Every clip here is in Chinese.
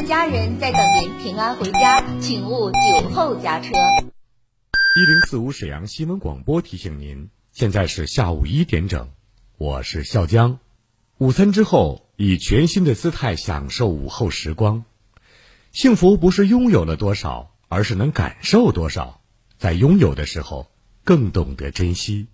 的家人在等您平安回家，请勿酒后驾车。一零四五沈阳新闻广播提醒您，现在是下午一点整，我是笑江。午餐之后，以全新的姿态享受午后时光。幸福不是拥有了多少，而是能感受多少。在拥有的时候，更懂得珍惜。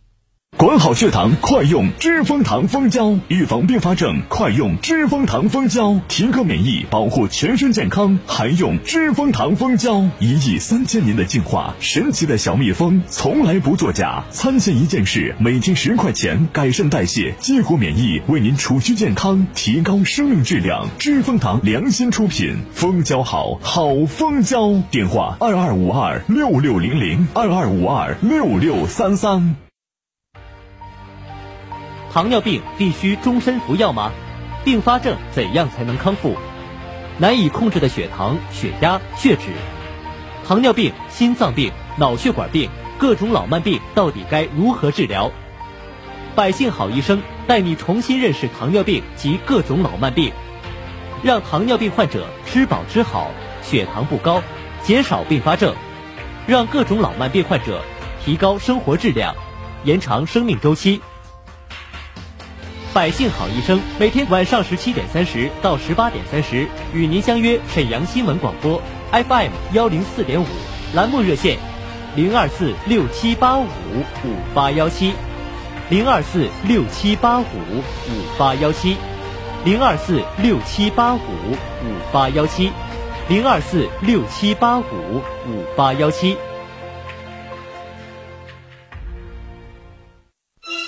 管好血糖，快用知蜂糖蜂胶，预防并发症，快用知蜂糖蜂胶，提高免疫，保护全身健康，还用知蜂糖蜂胶。一亿三千年的进化，神奇的小蜜蜂从来不作假。参见一件事，每天十块钱，改善代谢，激活免疫，为您储蓄健康，提高生命质量。知蜂糖良心出品，蜂胶好，好蜂胶。电话二二五二六六零零二二五二六六三三。糖尿病必须终身服药吗？并发症怎样才能康复？难以控制的血糖、血压、血脂，糖尿病、心脏病、脑血管病，各种老慢病到底该如何治疗？百姓好医生带你重新认识糖尿病及各种老慢病，让糖尿病患者吃饱吃好，血糖不高，减少并发症，让各种老慢病患者提高生活质量，延长生命周期。百姓好医生每天晚上十七点三十到十八点三十与您相约沈阳新闻广播 FM 幺零四点五栏目热线零二四六七八五五八幺七零二四六七八五五八幺七零二四六七八五五八幺七零二四六七八五五八幺七。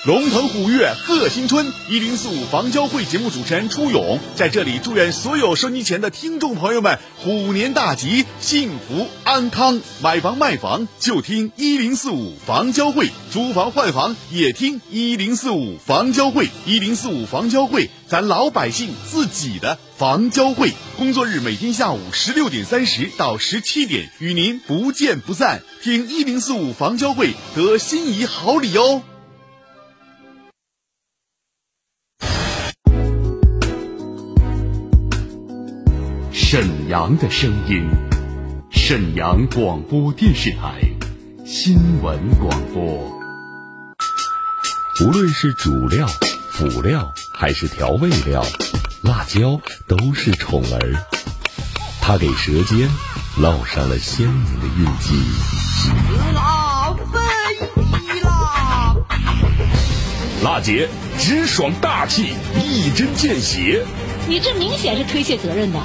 龙腾虎跃贺新春，一零四五房交会节目主持人初勇在这里祝愿所有收音前的听众朋友们虎年大吉，幸福安康。买房卖房就听一零四五房交会，租房换房也听一零四五房交会。一零四五房交会，咱老百姓自己的房交会。工作日每天下午十六点三十到十七点，与您不见不散。听一零四五房交会得心仪好礼哦。沈阳的声音，沈阳广播电视台新闻广播。无论是主料、辅料还是调味料，辣椒都是宠儿，它给舌尖烙上了鲜明的印记。吃辣飞起啦！辣姐直爽大气，一针见血。你这明显是推卸责任的。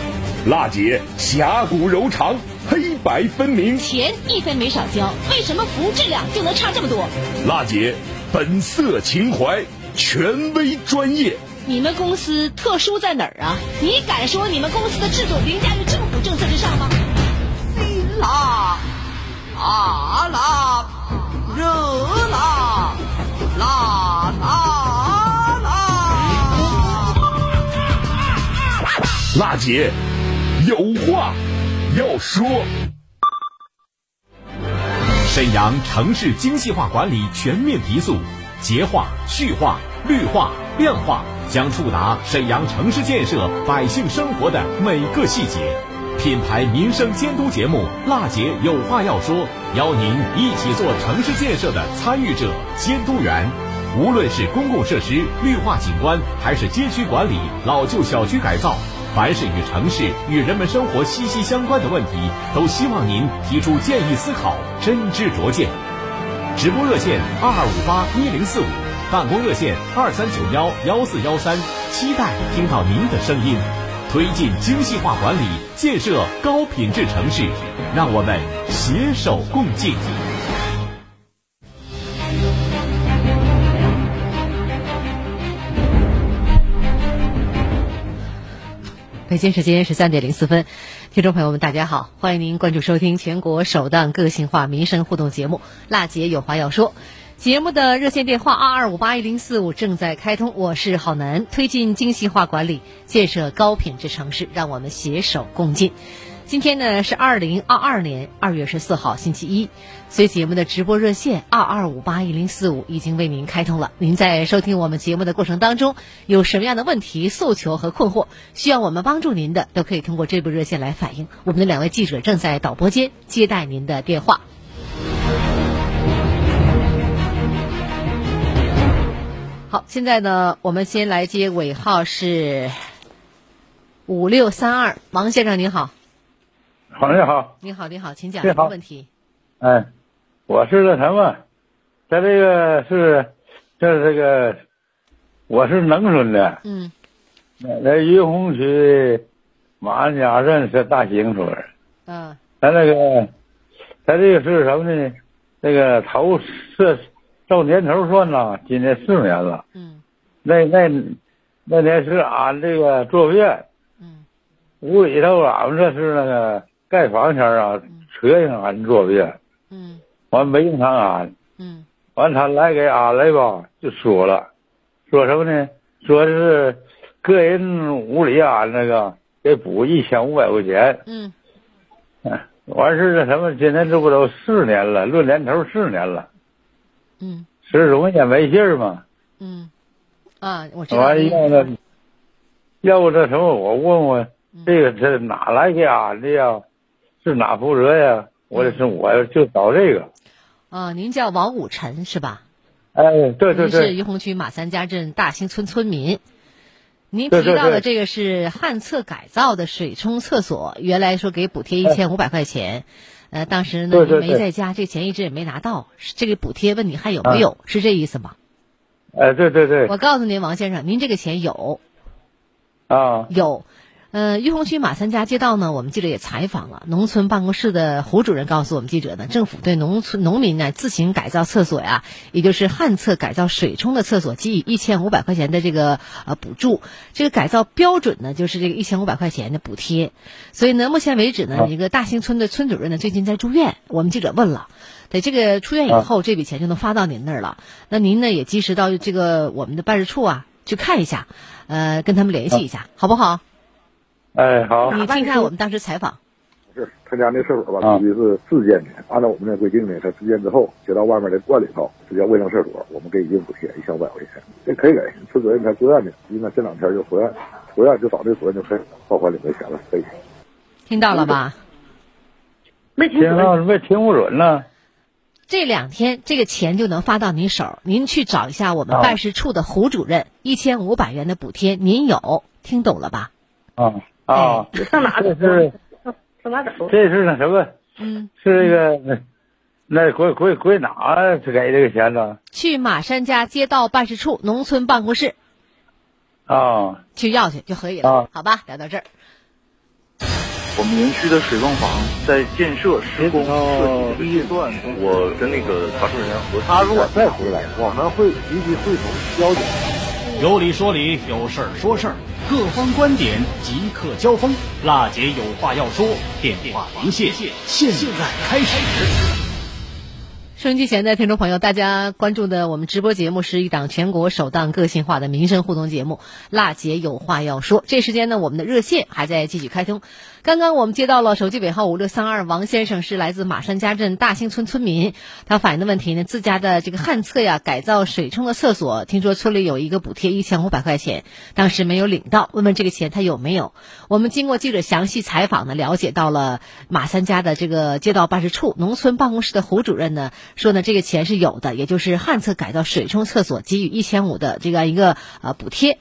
辣姐侠骨柔肠，黑白分明，钱一分没少交，为什么服务质量就能差这么多？辣姐本色情怀，权威专业。你们公司特殊在哪儿啊？你敢说你们公司的制度凌驾于政府政策之上吗？辛辣、辣辣、热辣、辣辣辣！辣姐。有话要说。沈阳城市精细化管理全面提速，洁化、序化、绿化、量化将触达沈阳城市建设百姓生活的每个细节。品牌民生监督节目《辣姐有话要说》，邀您一起做城市建设的参与者、监督员。无论是公共设施绿化景观，还是街区管理、老旧小区改造。凡是与城市、与人们生活息息相关的问题，都希望您提出建议思考，真知灼见。直播热线二二五八一零四五，办公热线二三九幺幺四幺三，期待听到您的声音。推进精细化管理，建设高品质城市，让我们携手共进。北京时间十三点零四分，听众朋友们，大家好，欢迎您关注收听全国首档个性化民生互动节目《辣姐有话要说》。节目的热线电话二二五八一零四五正在开通，我是郝楠，推进精细化管理，建设高品质城市，让我们携手共进。今天呢是二零二二年二月十四号星期一，所以节目的直播热线二二五八一零四五已经为您开通了。您在收听我们节目的过程当中，有什么样的问题、诉求和困惑，需要我们帮助您的，都可以通过这部热线来反映。我们的两位记者正在导播间接待您的电话。好，现在呢，我们先来接尾号是五六三二，王先生您好。好，你好。你好，你好，请讲什么问题？哎，我是那什么，在这个是，这这个，我是农村的，嗯在于洪区马鞍家镇是大兴村。嗯咱那个，咱这个是什么呢？那个头是照年头算呐，今年四年了。嗯那那那年是俺这个坐院，嗯屋里头俺们这是那个盖房前啊，车让俺坐院，嗯完没用他安。嗯完他来给安来吧，就说了，说什么呢？说是个人屋里安那个给补一千五百块钱。嗯嗯，完事儿那什么，今年这不都四年了，论年头四年了，嗯十容易也没信儿嘛。嗯啊，我知道完您。要那，要不这什么，我问问嗯这个这哪来给安的呀？是哪负责呀？我也是我就找这个。啊，您叫王武臣是吧？哎，对对您是对，于洪区马三家镇大兴村村民。您对对提到的这个是旱厕改造的水冲厕所，原来说给补贴一千五百块钱，呃，当时呢您对对对没在家，这钱一直也没拿到，这个补贴问你还有没有？是这意思吗？哎，对对对，我告诉您，王先生，您这个钱有啊，有。呃，玉洪区马三家街道呢，我们记者也采访了，农村办公室的胡主任告诉我们记者呢，政府对农村农民呢自行改造厕所呀，也就是旱厕改造水冲的厕所，给予一千五百块钱的这个呃补助。这个改造标准呢，就是这个一千五百块钱的补贴。所以呢，目前为止呢，啊一个大兴村的村主任呢，最近在住院。我们记者问了，对这个出院以后，这笔钱就能发到您那儿了。那您呢，也及时到这个我们的办事处啊去看一下，呃，跟他们联系一下，好不好？哎好，你听看我们当时采访。是他家那厕所吧，啊必须是自建的。按照我们的规定呢，他自建之后接到外面的灌里头，这叫卫生厕所，我们给一定补贴一千五百块钱，这可以给。村主任他住院的，应该这两天就出院，出院就找这主任就可以报款领这钱了，可以。听到了吧？没听到，没听不准呢。这两天这个钱就能发到您手，您去找一下我们啊办事处的胡主任，一千五百元的补贴您有，听懂了吧？啊啊，上哪这是上哪走？这是那什么？嗯，是那个那那归归归哪给这个钱呢？去马山家街道办事处农村办公室啊去要去就可以了，啊好吧？聊到这儿。我们园区的水泵房在建设施工设计这个阶段，我跟那个查证人员核他如果再回来，我们会积极会同交流。有理说理，有事儿说事儿，各方观点即刻交锋。辣姐有话要说，电话连线现在开始。收音机前的听众朋友，大家关注的我们直播节目是一档全国首档个性化的民生互动节目《辣姐有话要说》。这时间呢，我们的热线还在继续开通。刚刚我们接到了手机尾号五六三二王先生，是来自马山家镇大兴村村民，他反映的问题呢，自家的这个旱厕呀改造水冲的厕所，听说村里有一个补贴一千五百块钱，当时没有领到，问问这个钱他有没有？我们经过记者详细采访呢，了解到了马三家的这个街道办事处农村办公室的胡主任呢说呢，这个钱是有的，也就是旱厕改造水冲厕所给予一千五的这样一个呃补贴。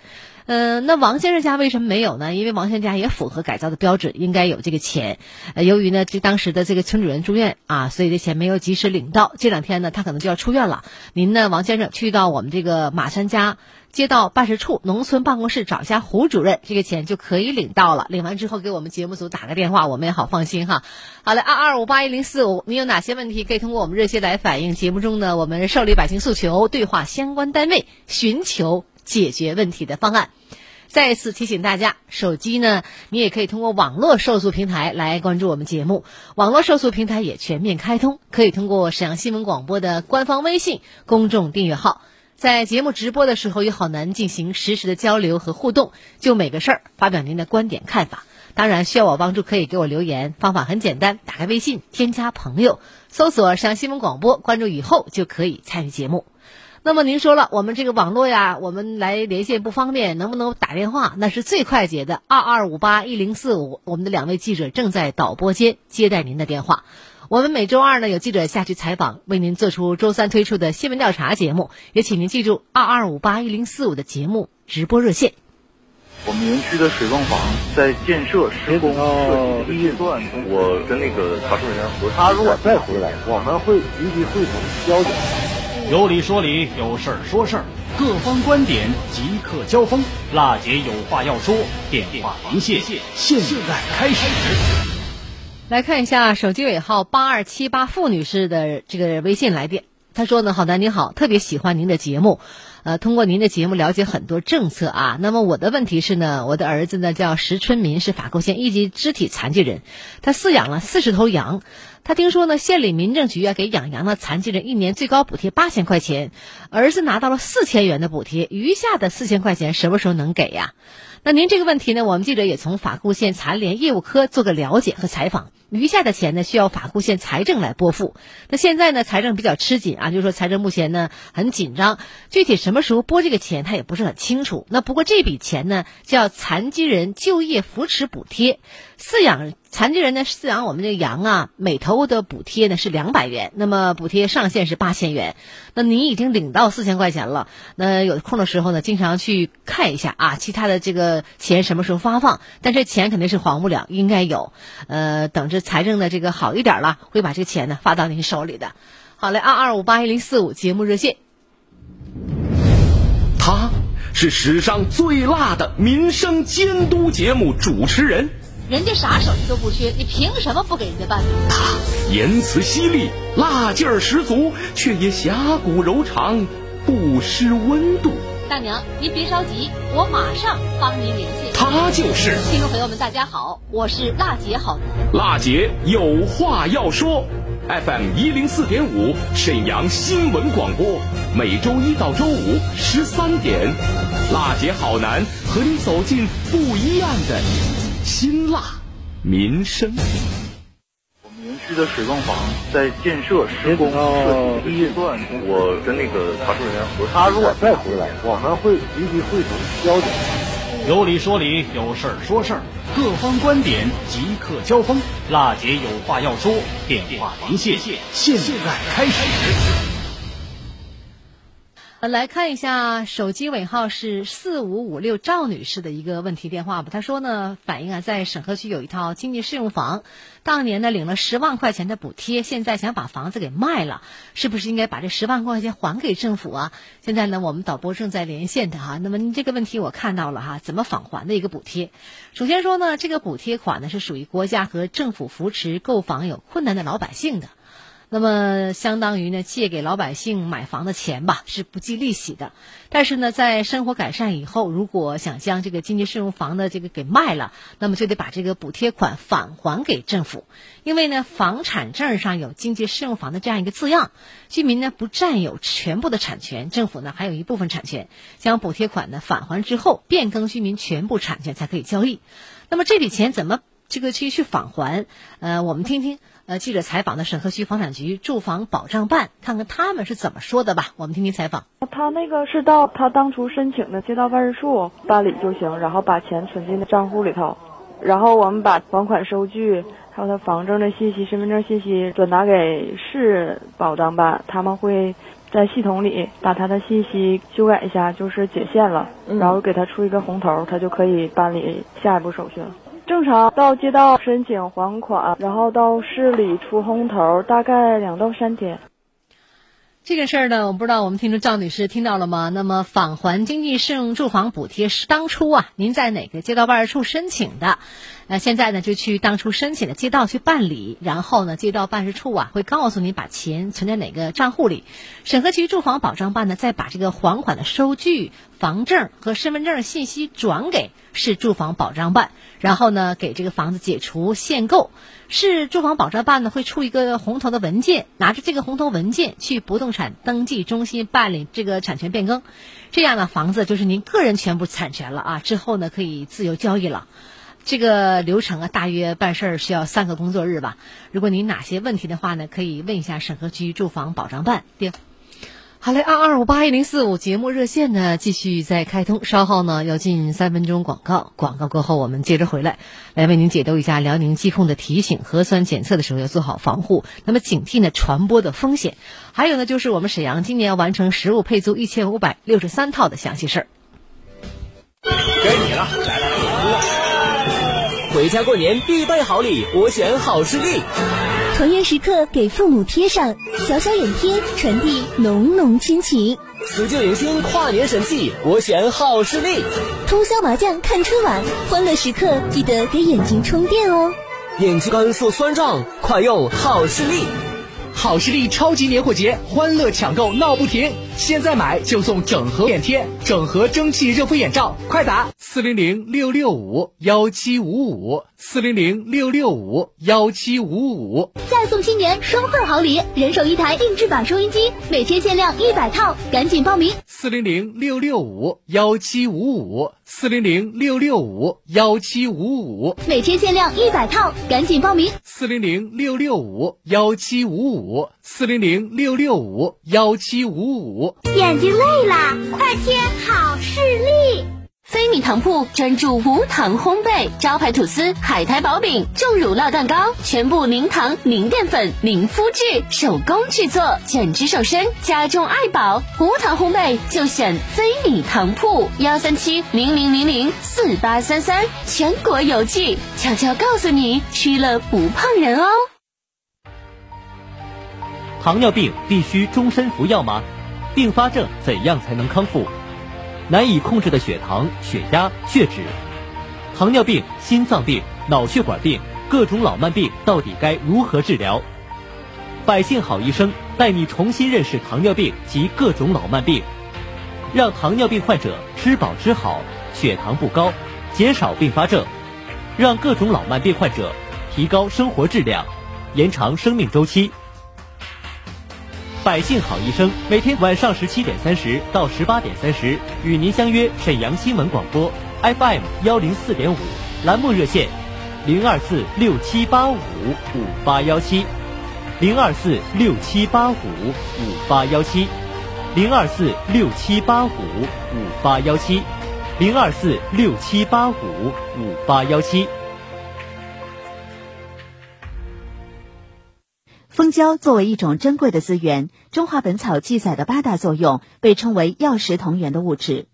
嗯、那王先生家为什么没有呢？因为王先生家也符合改造的标准，应该有这个钱。呃，由于呢，这当时的这个村主任住院啊，所以这钱没有及时领到。这两天呢，他可能就要出院了。您呢，王先生去到我们这个马山家街道办事处农村办公室找一下胡主任，这个钱就可以领到了。领完之后给我们节目组打个电话，我们也好放心哈。好嘞，二二五八一零四五，你有哪些问题可以通过我们热线来反映？节目中呢，我们受理百姓诉求，对话相关单位，寻求解决问题的方案。再次提醒大家，手机呢，你也可以通过网络受诉平台来关注我们节目。网络受诉平台也全面开通，可以通过沈阳新闻广播的官方微信公众订阅号，在节目直播的时候与好男进行实时的交流和互动，就每个事儿发表您的观点看法。当然需要我帮助，可以给我留言，方法很简单，打开微信，添加朋友，搜索上新闻广播，关注以后就可以参与节目。那么您说了，我们这个网络呀，我们来连线不方便，能不能打电话？那是最快捷的，二二五八一零四五，我们的两位记者正在导播间接待您的电话。我们每周二呢有记者下去采访，为您做出周三推出的新闻调查节目，也请您记住二二五八一零四五的节目直播热线。我们园区的水泵房在建设施工设计阶段，我跟那个查证人员核实。他如果再回来，我们会立即会同交警。有理说理，有事儿说事儿，各方观点即刻交锋。辣姐有话要说，电话连线现在开始。来看一下手机尾号八二七八付女士的这个微信来电，她说呢：“好的，您好，特别喜欢您的节目，呃，通过您的节目了解很多政策啊。那么我的问题是呢，我的儿子呢叫石春民，是法沟县一级肢体残疾人，他饲养了四十头羊。”他听说呢，县里民政局啊给养羊的残疾人一年最高补贴八千块钱，儿子拿到了四千元的补贴，余下的四千块钱什么时候能给呀？那您这个问题呢，我们记者也从法库县残联业务科做个了解和采访，余下的钱呢需要法库县财政来拨付。那现在呢财政比较吃紧啊，就是说财政目前呢很紧张，具体什么时候拨这个钱他也不是很清楚。那不过这笔钱呢叫残疾人就业扶持补贴，饲养。残疾人呢饲养我们这个羊啊，每头的补贴呢是两百元，那么补贴上限是八千元。那您已经领到四千块钱了，那有空的时候呢，经常去看一下啊，其他的这个钱什么时候发放？但这钱肯定是还不了，应该有。呃，等着财政的这个好一点了，会把这个钱呢发到您手里的。好嘞，二二五八一零四五节目热线。他是史上最辣的民生监督节目主持人。人家啥手续都不缺，你凭什么不给人家办呢？他 言辞犀利，辣劲儿十足，却也侠骨柔肠，不失温度。大娘，您别着急，我马上帮您联系。他就是听众朋友们，大家好，我是辣姐好男。辣姐有话要说，FM 一零四点五沈阳新闻广播，每周一到周五十三点，辣姐好男和你走进不一样的。辛辣民生。我们园区的水泵房在建设施工设计阶段，我跟那个查证人员核实。他如果再回来，我们会立即汇总交警。有理说理，有事儿说事儿，各方观点即刻交锋。辣姐有话要说，电话连线现在开始。来看一下手机尾号是四五五六赵女士的一个问题电话吧。她说呢，反映啊，在沈河区有一套经济适用房，当年呢领了十万块钱的补贴，现在想把房子给卖了，是不是应该把这十万块钱还给政府啊？现在呢，我们导播正在连线的哈。那么这个问题我看到了哈，怎么返还的一个补贴？首先说呢，这个补贴款呢是属于国家和政府扶持购房有困难的老百姓的。那么，相当于呢，借给老百姓买房的钱吧，是不计利息的。但是呢，在生活改善以后，如果想将这个经济适用房的这个给卖了，那么就得把这个补贴款返还给政府。因为呢，房产证上有经济适用房的这样一个字样，居民呢不占有全部的产权，政府呢还有一部分产权。将补贴款呢返还之后，变更居民全部产权才可以交易。那么这笔钱怎么这个去去返还？呃，我们听听。呃，记者采访的沈河区房产局住房保障办，看看他们是怎么说的吧。我们听听采访。他那个是到他当初申请的街道办事处办理就行，然后把钱存进账户里头，然后我们把房款收据还有他房证的信息、身份证信息转达给市保障办，他们会在系统里把他的信息修改一下，就是解限了，然后给他出一个红头，他就可以办理下一步手续了。正常到街道申请还款，然后到市里出红头，大概两到三天。这个事儿呢，我不知道我们听众赵女士听到了吗？那么返还经济适用住房补贴是当初啊，您在哪个街道办事处申请的？那现在呢，就去当初申请的街道去办理，然后呢，街道办事处啊会告诉你把钱存在哪个账户里。审核局住房保障办呢，再把这个还款的收据、房证和身份证信息转给市住房保障办，然后呢，给这个房子解除限购。市住房保障办呢会出一个红头的文件，拿着这个红头文件去不动产登记中心办理这个产权变更，这样呢，房子就是您个人全部产权了啊。之后呢，可以自由交易了。这个流程啊，大约办事儿需要三个工作日吧。如果您哪些问题的话呢，可以问一下沈河区住房保障办。定。好嘞，二二五八一零四五节目热线呢继续在开通，稍后呢要进三分钟广告，广告过后我们接着回来，来为您解读一下辽宁疾控的提醒：核酸检测的时候要做好防护，那么警惕呢传播的风险。还有呢就是我们沈阳今年要完成实物配租一千五百六十三套的详细事儿。该你了，来来来，回家过年必备好礼，我选好视力。团圆时刻给父母贴上小小眼贴，传递浓浓亲情。辞旧迎新跨年神器，我选好视力。通宵麻将看春晚，欢乐时刻记得给眼睛充电哦。眼睛干涩酸胀，快用好视力。好视力超级年货节，欢乐抢购闹不停！现在买就送整盒眼贴、整合蒸汽热敷眼罩，快打四零零六六五幺七五五四零零六六五幺七五五。再送新年双份好礼，人手一台定制版收音机，每天限量一百套，赶紧报名！四零零六六五幺七五五四零零六六五幺七五五，每天限量一百套，赶紧报名！四零零六六五幺七五五四零零六六五幺七五五。眼睛累了，快贴好视力。飞米糖铺专注无糖烘焙，招牌吐司、海苔薄饼、重乳酪蛋糕，全部零糖、零淀粉、零麸质，手工制作，减脂瘦身，家中爱宝。无糖烘焙就选飞米糖铺，幺三七零零零零四八三三，全国邮寄，悄悄告诉你，吃了不胖人哦。糖尿病必须终身服药吗？并发症怎样才能康复？难以控制的血糖、血压、血脂，糖尿病、心脏病、脑血管病，各种老慢病到底该如何治疗？百姓好医生带你重新认识糖尿病及各种老慢病，让糖尿病患者吃饱吃好，血糖不高，减少并发症，让各种老慢病患者提高生活质量，延长生命周期。百姓好医生每天晚上十七点三十到十八点三十与您相约沈阳新闻广播 FM 幺零四点五栏目热线零二四六七八五五八幺七零二四六七八五五八幺七零二四六七八五五八幺七零二四六七八五五八幺七。蜂胶作为一种珍贵的资源，《中华本草》记载的八大作用被称为药食同源的物质。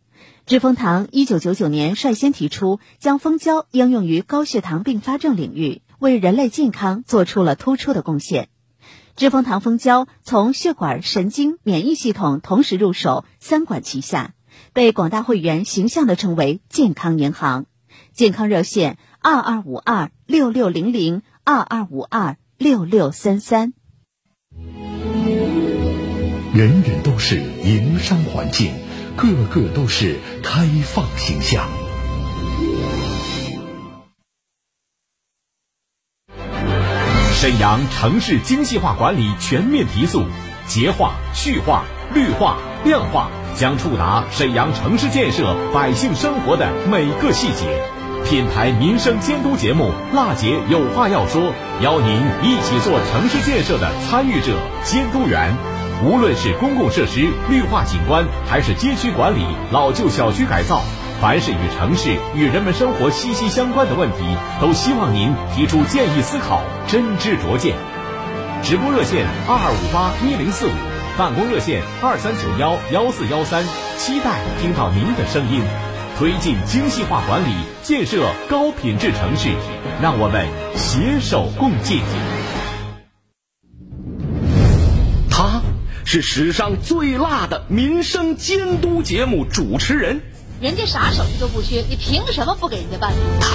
知蜂堂一九九九年率先提出将蜂胶应用于高血糖并发症领域，为人类健康做出了突出的贡献。知蜂堂蜂胶从血管、神经、免疫系统同时入手，三管齐下，被广大会员形象地称为“健康银行”。健康热线：二二五二六六零零二二五二。六六三三，人人都是营商环境，个个都是开放形象。沈阳城市精细化管理全面提速，洁化、序化、绿化、亮化将触达沈阳城市建设百姓生活的每个细节。品牌民生监督节目《辣姐有话要说》，邀您一起做城市建设的参与者、监督员。无论是公共设施绿化景观，还是街区管理、老旧小区改造，凡是与城市与人们生活息息相关的问题，都希望您提出建议思考，真知灼见。直播热线二二五八一零四五，办公热线二三九幺幺四幺三，期待听到您的声音。推进精细化管理，建设高品质城市，让我们携手共进。他是史上最辣的民生监督节目主持人，人家啥手续都不缺，你凭什么不给人家办？他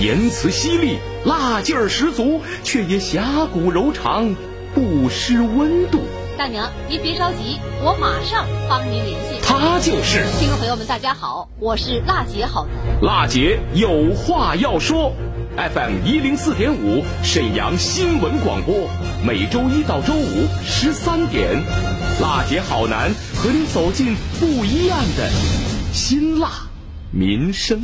言辞犀利，辣劲儿十足，却也侠骨柔肠，不失温度。大娘，您别着急，我马上帮您联系。他就是听众朋友们，大家好，我是辣姐好男。辣姐有话要说，FM 一零四点五沈阳新闻广播，每周一到周五十三点，辣姐好男和你走进不一样的辛辣民生。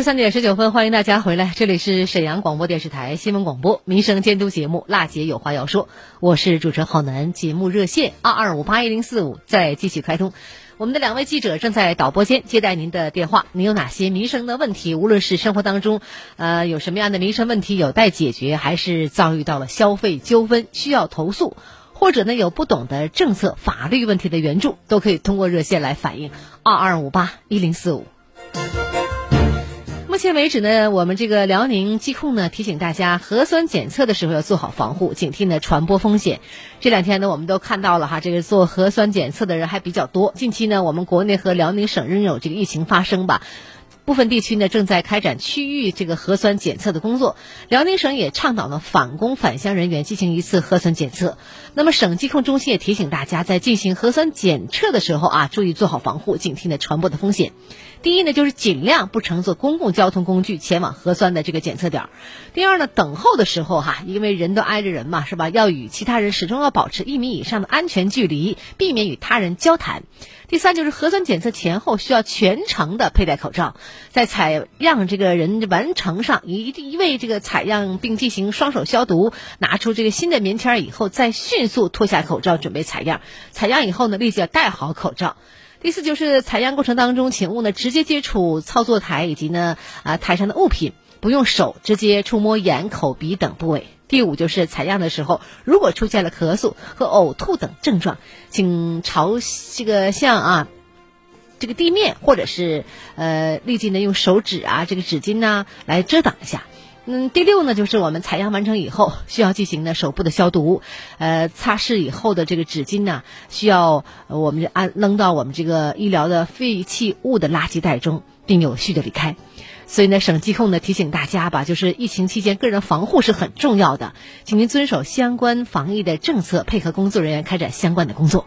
十三点十九分，欢迎大家回来，这里是沈阳广播电视台新闻广播民生监督节目《辣姐有话要说》，我是主持人浩南。节目热线二二五八一零四五在继续开通，我们的两位记者正在导播间接待您的电话。您有哪些民生的问题？无论是生活当中，呃，有什么样的民生问题有待解决，还是遭遇到了消费纠纷需要投诉，或者呢有不懂的政策法律问题的援助，都可以通过热线来反映二二五八一零四五。目前为止呢，我们这个辽宁疾控呢提醒大家，核酸检测的时候要做好防护，警惕呢传播风险。这两天呢，我们都看到了哈，这个做核酸检测的人还比较多。近期呢，我们国内和辽宁省仍有这个疫情发生吧。部分地区呢正在开展区域这个核酸检测的工作，辽宁省也倡导呢返工返乡人员进行一次核酸检测。那么省疾控中心也提醒大家，在进行核酸检测的时候啊，注意做好防护，警惕呢传播的风险。第一呢，就是尽量不乘坐公共交通工具前往核酸的这个检测点第二呢，等候的时候哈，因为人都挨着人嘛，是吧？要与其他人始终要保持一米以上的安全距离，避免与他人交谈。第三就是核酸检测前后需要全程的佩戴口罩，在采样这个人完成上一一位这个采样并进行双手消毒，拿出这个新的棉签以后，再迅速脱下口罩准备采样。采样以后呢，立即要戴好口罩。第四就是采样过程当中，请勿呢直接接触操作台以及呢啊台上的物品，不用手直接触摸眼、口、鼻等部位。第五就是采样的时候，如果出现了咳嗽和呕吐等症状，请朝这个向啊这个地面或者是呃立即呢用手指啊这个纸巾呐来遮挡一下。嗯，第六呢就是我们采样完成以后需要进行呢手部的消毒，呃擦拭以后的这个纸巾呢需要我们按扔到我们这个医疗的废弃物的垃圾袋中，并有序的离开。所以呢，省疾控呢提醒大家吧，就是疫情期间个人防护是很重要的，请您遵守相关防疫的政策，配合工作人员开展相关的工作。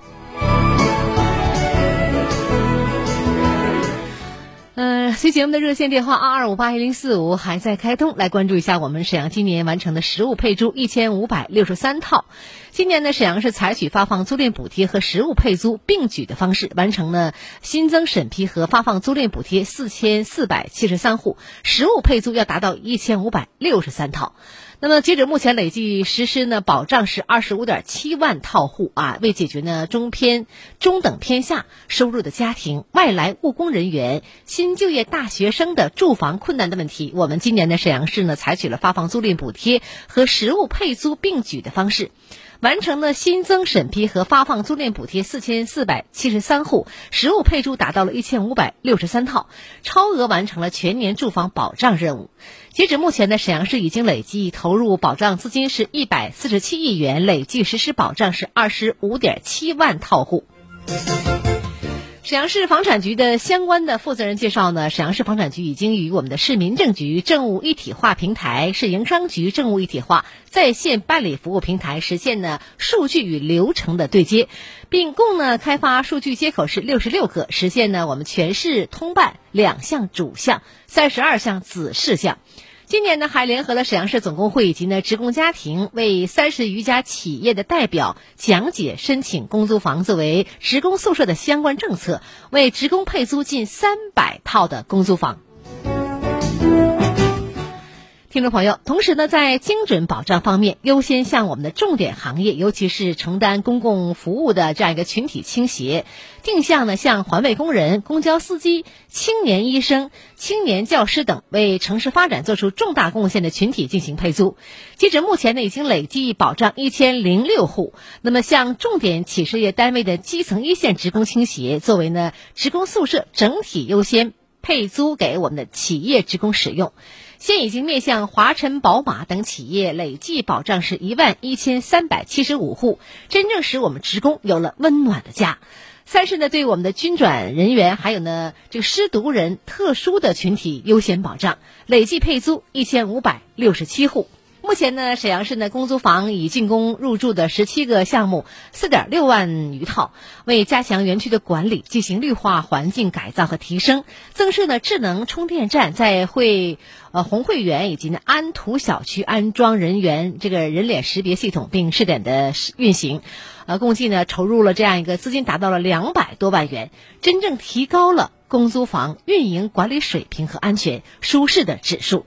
这，节目的热线电话二二五八一零四五还在开通，来关注一下我们沈阳今年完成的实物配租一千五百六十三套。今年呢，沈阳市采取发放租赁补贴和实物配租并举的方式，完成了新增审批和发放租赁补贴四千四百七十三户，实物配租要达到一千五百六十三套。那么，截止目前累计实施呢，保障是二十五点七万套户啊。为解决呢中偏、中等偏下收入的家庭、外来务工人员、新就业大学生的住房困难的问题，我们今年的沈阳市呢，采取了发放租赁补贴和实物配租并举的方式。完成了新增审批和发放租赁补贴四千四百七十三户，实物配租达到了一千五百六十三套，超额完成了全年住房保障任务。截止目前呢，沈阳市已经累计投入保障资金是一百四十七亿元，累计实施保障是二十五点七万套户。沈阳市房产局的相关的负责人介绍呢，沈阳市房产局已经与我们的市民政局政务一体化平台、市营商局政务一体化在线办理服务平台实现呢数据与流程的对接，并共呢开发数据接口是六十六个，实现呢我们全市通办两项主项、三十二项子事项。今年呢，还联合了沈阳市总工会以及呢职工家庭，为三十余家企业的代表讲解申请公租房子为职工宿舍的相关政策，为职工配租近三百套的公租房。听众朋友，同时呢，在精准保障方面，优先向我们的重点行业，尤其是承担公共服务的这样一个群体倾斜，定向呢向环卫工人、公交司机、青年医生、青年教师等为城市发展做出重大贡献的群体进行配租。截止目前呢，已经累计保障一千零六户。那么，向重点企事业单位的基层一线职工倾斜，作为呢职工宿舍整体优先配租给我们的企业职工使用。现已经面向华晨宝马等企业累计保障是一万一千三百七十五户，真正使我们职工有了温暖的家。三是呢，对我们的军转人员还有呢这个失独人特殊的群体优先保障，累计配租一千五百六十七户。目前呢，沈阳市呢公租房已竣工入住的十七个项目，四点六万余套。为加强园区的管理，进行绿化环境改造和提升，增设呢智能充电站，在会呃红会园以及呢安图小区安装人员这个人脸识别系统，并试点的运行。呃，共计呢筹入了这样一个资金达到了两百多万元，真正提高了。公租房运营管理水平和安全舒适的指数。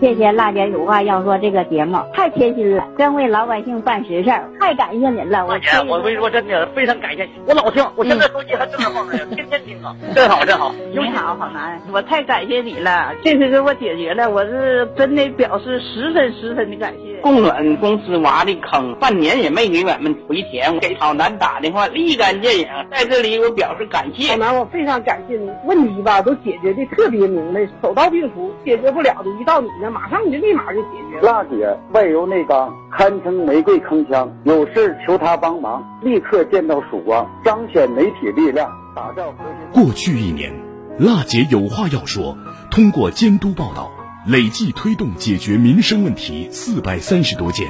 谢谢辣姐有话要说这个节目太贴心了，真为老百姓办实事儿，太感谢您了。我姐，我跟你说真的，非常感谢你，我老听，我现在手机还正在放着，天天听啊，真好真好。你好，好男，我太感谢你了，这次给我解决了，我是真的表示十分十分的感谢。供暖公司挖的坑，半年也没给我们回填，给好男打电话立竿见影，在这里我表示感谢。好男，我非常感谢你，问题吧都解决的特别明白，手到病除，解决不了的一到你那。马上你就立马就解决。辣姐外柔内刚，堪称玫瑰铿锵。有事求她帮忙，立刻见到曙光，彰显媒体力量，打造和平。过去一年，辣姐有话要说，通过监督报道，累计推动解决民生问题四百三十多件，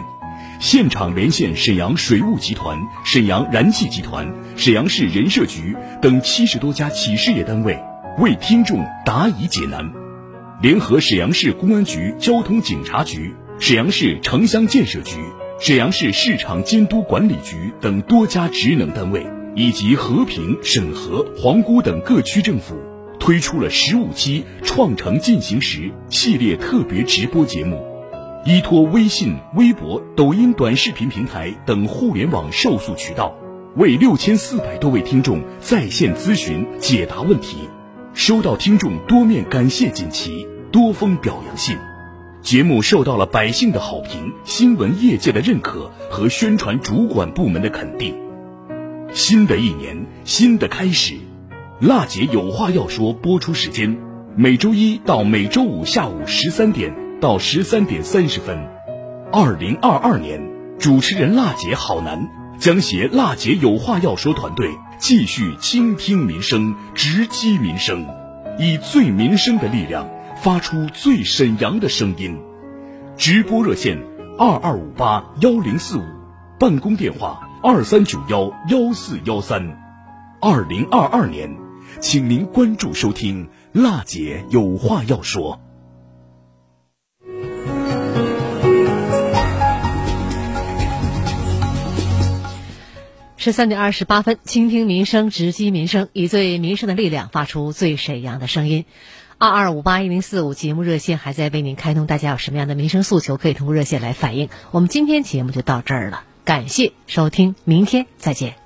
现场连线沈阳水务集团、沈阳燃气集团、沈阳市人社局等七十多家企事业单位，为听众答疑解难。联合沈阳市公安局交通警察局、沈阳市城乡建设局、沈阳市市场监督管理局等多家职能单位，以及和平、沈河、皇姑等各区政府，推出了十五期“创城进行时”系列特别直播节目，依托微信、微博、抖音短视频平台等互联网受诉渠道，为六千四百多位听众在线咨询解答问题。收到听众多面感谢锦旗、多封表扬信，节目受到了百姓的好评、新闻业界的认可和宣传主管部门的肯定。新的一年，新的开始，辣姐有话要说。播出时间：每周一到每周五下午十三点到十三点三十分。二零二二年，主持人辣姐好男将携辣姐有话要说团队。继续倾听民生，直击民生，以最民生的力量发出最沈阳的声音。直播热线：二二五八幺零四五，办公电话：二三九幺幺四幺三。二零二二年，请您关注收听，辣姐有话要说。十三点二十八分，倾听民生，直击民生，以最民生的力量发出最沈阳的声音。二二五八一零四五节目热线还在为您开通，大家有什么样的民生诉求，可以通过热线来反映。我们今天节目就到这儿了，感谢收听，明天再见。